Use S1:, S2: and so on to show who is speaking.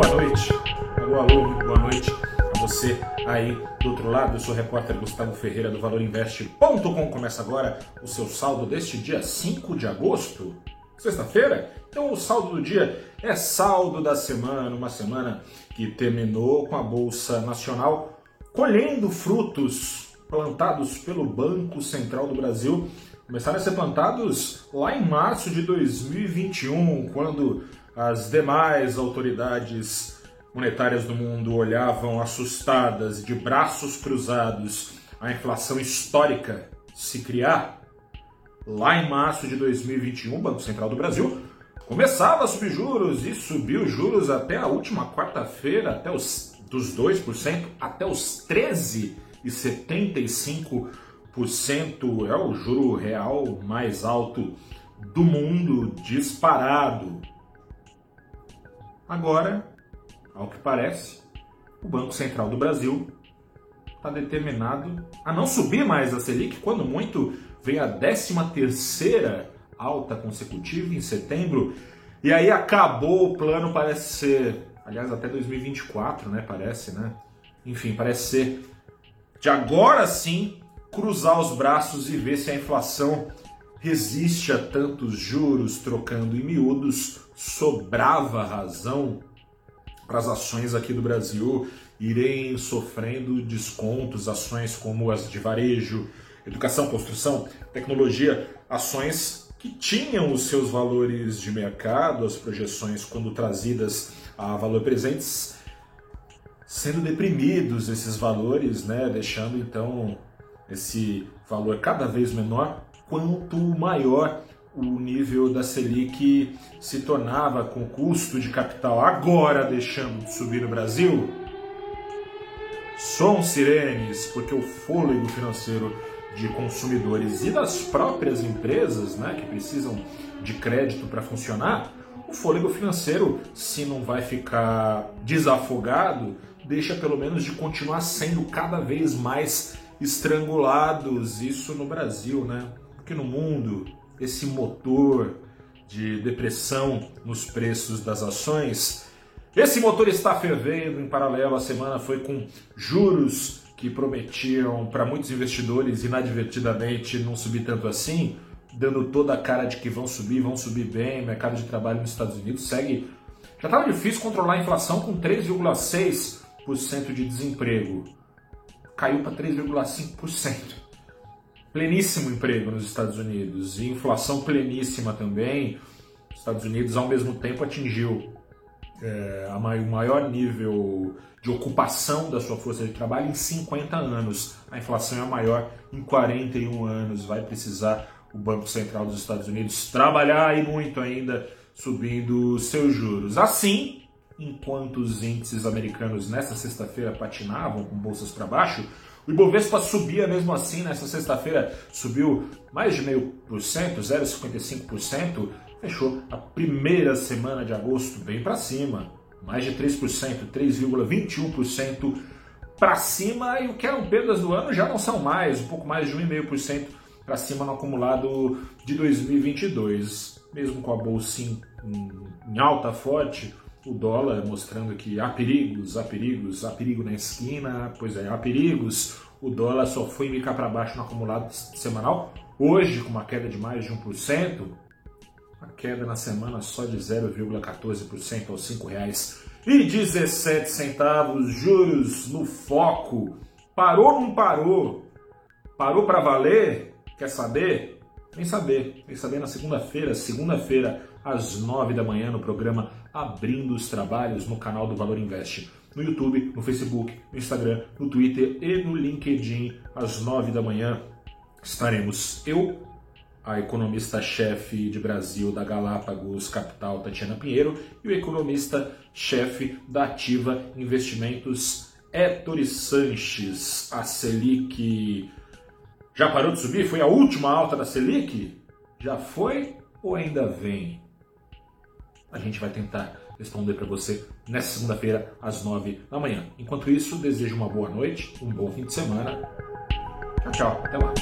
S1: boa noite. Alô, alô, muito boa noite a você aí do outro lado. Eu sou o repórter Gustavo Ferreira do ValorInvest.com. Começa agora o seu saldo deste dia 5 de agosto, sexta-feira. Então, o saldo do dia é saldo da semana, uma semana que terminou com a Bolsa Nacional colhendo frutos plantados pelo Banco Central do Brasil. Começaram a ser plantados lá em março de 2021, quando as demais autoridades monetárias do mundo olhavam assustadas, de braços cruzados, a inflação histórica se criar. Lá em março de 2021, o Banco Central do Brasil começava a subir juros e subiu juros até a última quarta-feira, até os dos 2% até os 13,75%. É o juro real mais alto do mundo disparado. Agora, ao que parece, o Banco Central do Brasil está determinado a não subir mais a Selic, quando muito vem a 13 terceira alta consecutiva em setembro, e aí acabou o plano, parece ser, aliás, até 2024, né, parece, né? Enfim, parece ser de agora sim cruzar os braços e ver se a inflação resiste a tantos juros trocando em miúdos, sobrava razão para as ações aqui do Brasil irem sofrendo descontos, ações como as de varejo, educação, construção, tecnologia, ações que tinham os seus valores de mercado, as projeções quando trazidas a valor presentes, sendo deprimidos esses valores, né, deixando então esse valor cada vez menor quanto maior o nível da Selic se tornava com custo de capital agora deixando de subir no Brasil? Som sirenes, porque o fôlego financeiro de consumidores e das próprias empresas, né, que precisam de crédito para funcionar, o fôlego financeiro, se não vai ficar desafogado, deixa pelo menos de continuar sendo cada vez mais estrangulados, isso no Brasil, né? que no mundo esse motor de depressão nos preços das ações, esse motor está fervendo. Em paralelo, a semana foi com juros que prometiam para muitos investidores inadvertidamente não subir tanto assim, dando toda a cara de que vão subir, vão subir bem. Mercado de trabalho nos Estados Unidos segue. Já estava difícil controlar a inflação com 3,6% de desemprego. Caiu para 3,5% pleníssimo emprego nos Estados Unidos e inflação pleníssima também. Os Estados Unidos, ao mesmo tempo, atingiu é, o maior nível de ocupação da sua força de trabalho em 50 anos. A inflação é a maior em 41 anos. Vai precisar o Banco Central dos Estados Unidos trabalhar e muito ainda subindo seus juros. Assim, enquanto os índices americanos nesta sexta-feira patinavam com bolsas para baixo, o Ibovespa subia mesmo assim nessa sexta-feira, subiu mais de meio por cento, 0,55%, fechou a primeira semana de agosto bem para cima, mais de 3%, 3,21% para cima, e o que eram perdas do ano já não são mais, um pouco mais de 1,5% para cima no acumulado de 2022. Mesmo com a bolsa em, em alta forte, o dólar mostrando que há perigos, há perigos, há perigo na esquina, pois é, há perigos. O dólar só foi ficar para baixo no acumulado semanal. Hoje, com uma queda de mais de 1%, a queda na semana só de 0,14% aos R$ 5,17. Juros no foco. Parou ou não parou? Parou para valer? Quer saber? Vem saber. Vem saber na segunda-feira, segunda-feira, às 9 da manhã, no programa Abrindo os Trabalhos, no canal do Valor Invest. No YouTube, no Facebook, no Instagram, no Twitter e no LinkedIn, às 9 da manhã, estaremos eu, a economista-chefe de Brasil da Galápagos Capital, Tatiana Pinheiro, e o economista-chefe da Ativa Investimentos, Héctor Sanches. A Selic já parou de subir? Foi a última alta da Selic? Já foi ou ainda vem? A gente vai tentar responder para você nessa segunda-feira, às nove da manhã. Enquanto isso, desejo uma boa noite, um bom fim de semana. Tchau, tchau. Até lá.